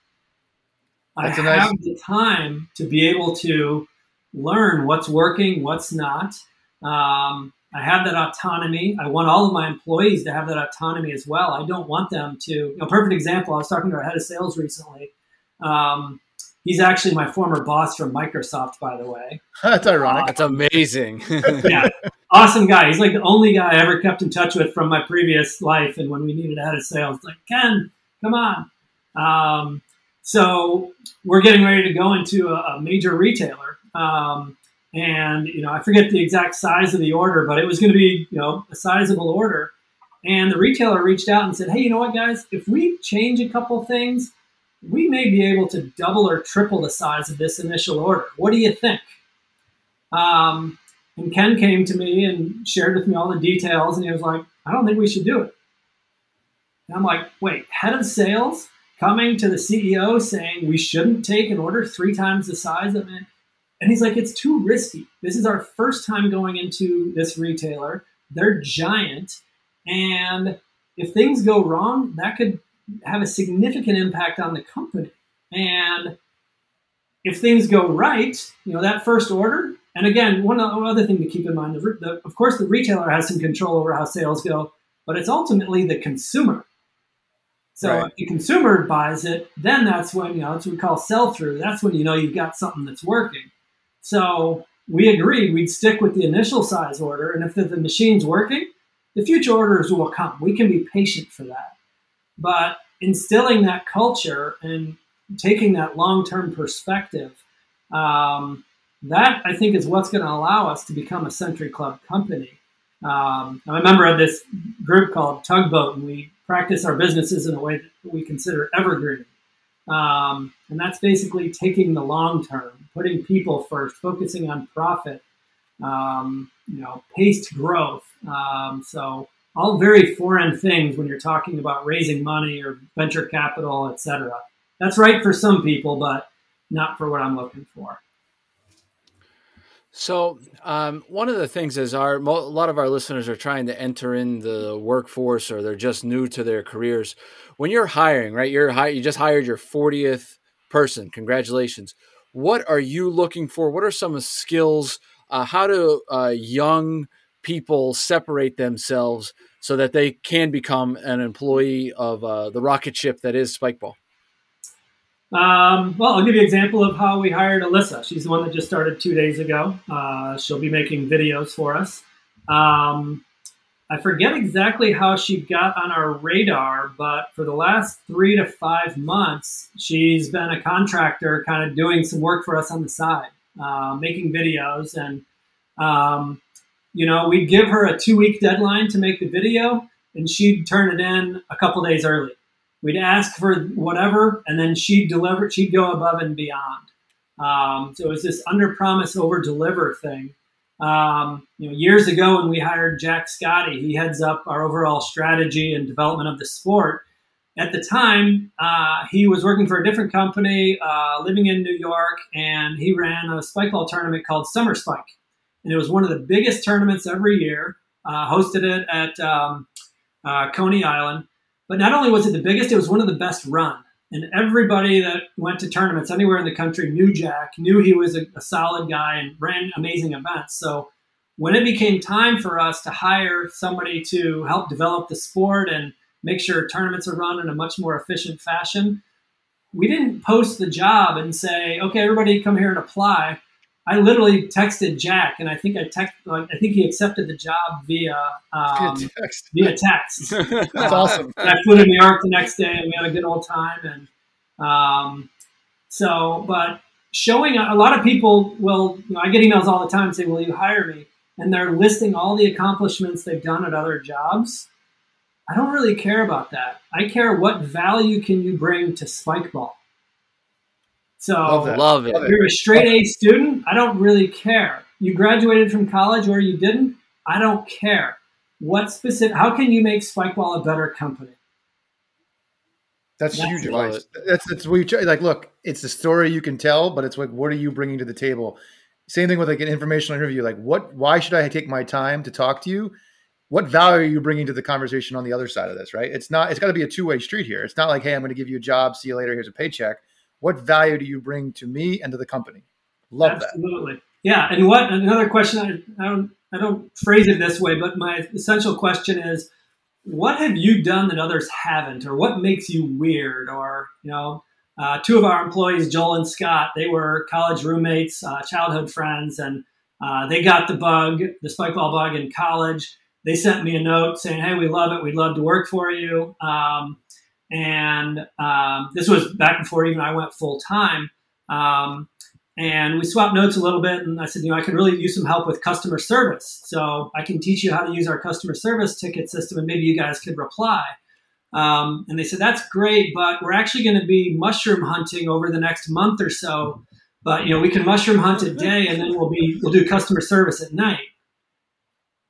That's I nice- have the time to be able to learn what's working, what's not. Um, I have that autonomy. I want all of my employees to have that autonomy as well. I don't want them to. You know, perfect example. I was talking to our head of sales recently. Um, he's actually my former boss from Microsoft, by the way. That's ironic. That's amazing. Yeah, awesome guy. He's like the only guy I ever kept in touch with from my previous life. And when we needed a head of sales, like Ken, come on. Um, so we're getting ready to go into a, a major retailer. Um, and you know, I forget the exact size of the order, but it was going to be you know a sizable order. And the retailer reached out and said, "Hey, you know what, guys? If we change a couple things, we may be able to double or triple the size of this initial order. What do you think?" Um, and Ken came to me and shared with me all the details, and he was like, I don't think we should do it. And I'm like, wait, head of sales coming to the CEO saying we shouldn't take an order three times the size of it. And he's like, it's too risky. This is our first time going into this retailer. They're giant. And if things go wrong, that could have a significant impact on the company. And if things go right, you know, that first order, and again, one other thing to keep in mind, the, the, of course, the retailer has some control over how sales go, but it's ultimately the consumer. So right. if the consumer buys it, then that's when, you know, that's what we call sell through. That's when you know you've got something that's working. So we agreed we'd stick with the initial size order. And if the, the machine's working, the future orders will come. We can be patient for that. But instilling that culture and taking that long term perspective, um, that I think is what's going to allow us to become a Century Club company. Um, I'm a member of this group called Tugboat, and we practice our businesses in a way that we consider evergreen. Um, and that's basically taking the long term, putting people first, focusing on profit, um, you know, paced growth. Um, so all very foreign things when you're talking about raising money or venture capital, et cetera. That's right for some people, but not for what I'm looking for. So, um, one of the things is our a lot of our listeners are trying to enter in the workforce or they're just new to their careers. When you're hiring, right? You're hi- you just hired your 40th person. Congratulations. What are you looking for? What are some skills? Uh, how do uh, young people separate themselves so that they can become an employee of uh, the rocket ship that is Spikeball? Um, well, I'll give you an example of how we hired Alyssa. She's the one that just started two days ago. Uh, she'll be making videos for us. Um, I forget exactly how she got on our radar, but for the last three to five months, she's been a contractor, kind of doing some work for us on the side, uh, making videos. And, um, you know, we'd give her a two week deadline to make the video, and she'd turn it in a couple days early. We'd ask for whatever, and then she'd deliver. She'd go above and beyond. Um, so it was this under promise, over deliver thing. Um, you know, years ago when we hired Jack Scotty, he heads up our overall strategy and development of the sport. At the time, uh, he was working for a different company, uh, living in New York, and he ran a spikeball tournament called Summer Spike, and it was one of the biggest tournaments every year. Uh, hosted it at um, uh, Coney Island, but not only was it the biggest, it was one of the best run. And everybody that went to tournaments anywhere in the country knew Jack, knew he was a, a solid guy and ran amazing events. So when it became time for us to hire somebody to help develop the sport and make sure tournaments are run in a much more efficient fashion, we didn't post the job and say, okay, everybody come here and apply. I literally texted Jack, and I think I text, I think he accepted the job via um, text. via text. That's uh, awesome. I flew to New York the next day, and we had a good old time. And um, so, but showing a lot of people will, you know, I get emails all the time saying, "Will you hire me?" And they're listing all the accomplishments they've done at other jobs. I don't really care about that. I care what value can you bring to Spikeball. So love, love it. If you're a straight A student, I don't really care. You graduated from college or you didn't, I don't care. What specific? How can you make Spikeball a better company? That's, That's huge advice. That's that's what you like. Look, it's the story you can tell, but it's like, what are you bringing to the table? Same thing with like an informational interview. Like, what? Why should I take my time to talk to you? What value are you bringing to the conversation on the other side of this? Right? It's not. It's got to be a two way street here. It's not like, hey, I'm going to give you a job. See you later. Here's a paycheck what value do you bring to me and to the company? Love Absolutely. that. Absolutely. Yeah. And what another question? I, I don't I don't phrase it this way, but my essential question is, what have you done that others haven't, or what makes you weird, or you know. Uh, two of our employees, Joel and Scott, they were college roommates, uh, childhood friends, and uh, they got the bug, the spikeball bug in college. They sent me a note saying, "Hey, we love it. We'd love to work for you." Um, and um, this was back before even I went full time. Um, and we swapped notes a little bit, and I said, you know, I could really use some help with customer service. So I can teach you how to use our customer service ticket system, and maybe you guys could reply. Um, and they said, that's great, but we're actually going to be mushroom hunting over the next month or so. but you know we can mushroom hunt at day, and then we'll be we'll do customer service at night.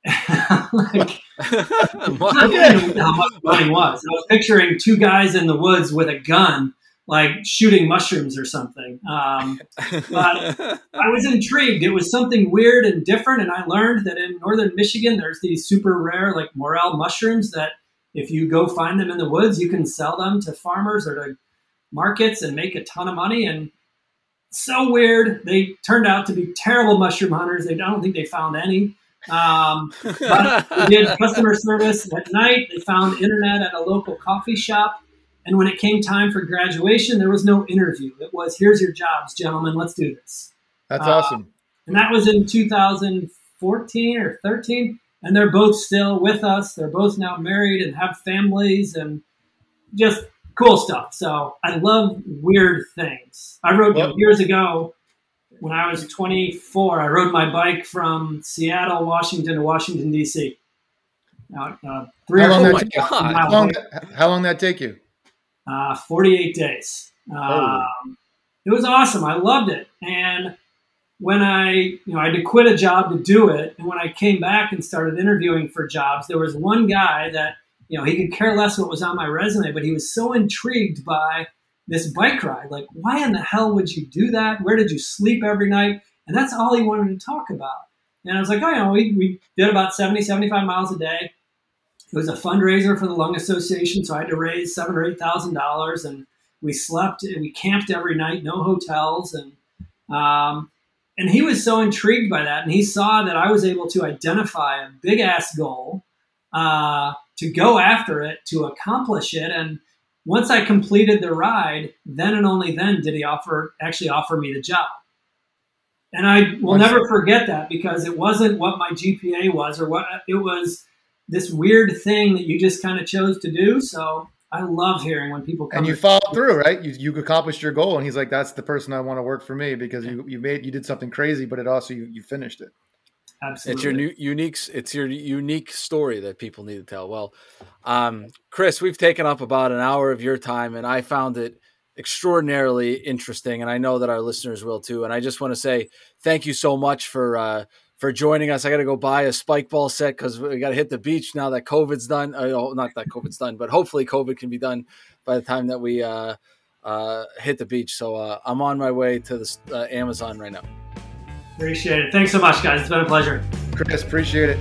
like, What? how much money was. I was picturing two guys in the woods with a gun, like shooting mushrooms or something. Um, but I was intrigued. It was something weird and different, and I learned that in northern Michigan, there's these super rare, like morel mushrooms that if you go find them in the woods, you can sell them to farmers or to markets and make a ton of money. And so weird. They turned out to be terrible mushroom hunters. They, I don't think they found any. Um, but did customer service at night. They found internet at a local coffee shop. And when it came time for graduation, there was no interview. It was, here's your jobs, gentlemen, let's do this. That's Uh, awesome. And that was in 2014 or 13. And they're both still with us. They're both now married and have families and just cool stuff. So I love weird things. I wrote Well- years ago when I was 24. I rode my bike from Seattle, Washington to Washington, D.C. Uh, uh, three How or long oh that- God. How long, how long that take you? Uh, 48 days. Um, it was awesome. I loved it. And when I, you know, I had to quit a job to do it. And when I came back and started interviewing for jobs, there was one guy that, you know, he could care less what was on my resume, but he was so intrigued by this bike ride. Like, why in the hell would you do that? Where did you sleep every night? And that's all he wanted to talk about. And I was like, oh, you know, we, we did about 70, 75 miles a day. It was a fundraiser for the Lung Association, so I had to raise seven or eight thousand dollars, and we slept, and we camped every night, no hotels, and um, and he was so intrigued by that, and he saw that I was able to identify a big ass goal, uh, to go after it, to accomplish it, and once I completed the ride, then and only then did he offer actually offer me the job. And I will never forget that because it wasn't what my GPA was or what it was this weird thing that you just kind of chose to do. So I love hearing when people come And you to- followed through, right? You, you accomplished your goal, and he's like, "That's the person I want to work for me because you you made you did something crazy, but it also you, you finished it." absolutely. It's your new, unique. It's your unique story that people need to tell. Well, um, Chris, we've taken up about an hour of your time, and I found it extraordinarily interesting, and I know that our listeners will too. And I just want to say thank you so much for uh, for joining us. I got to go buy a spike ball set because we got to hit the beach now that COVID's done. Uh, oh, not that COVID's done, but hopefully COVID can be done by the time that we uh, uh, hit the beach. So uh, I'm on my way to the uh, Amazon right now. Appreciate it. Thanks so much, guys. It's been a pleasure. Chris, appreciate it.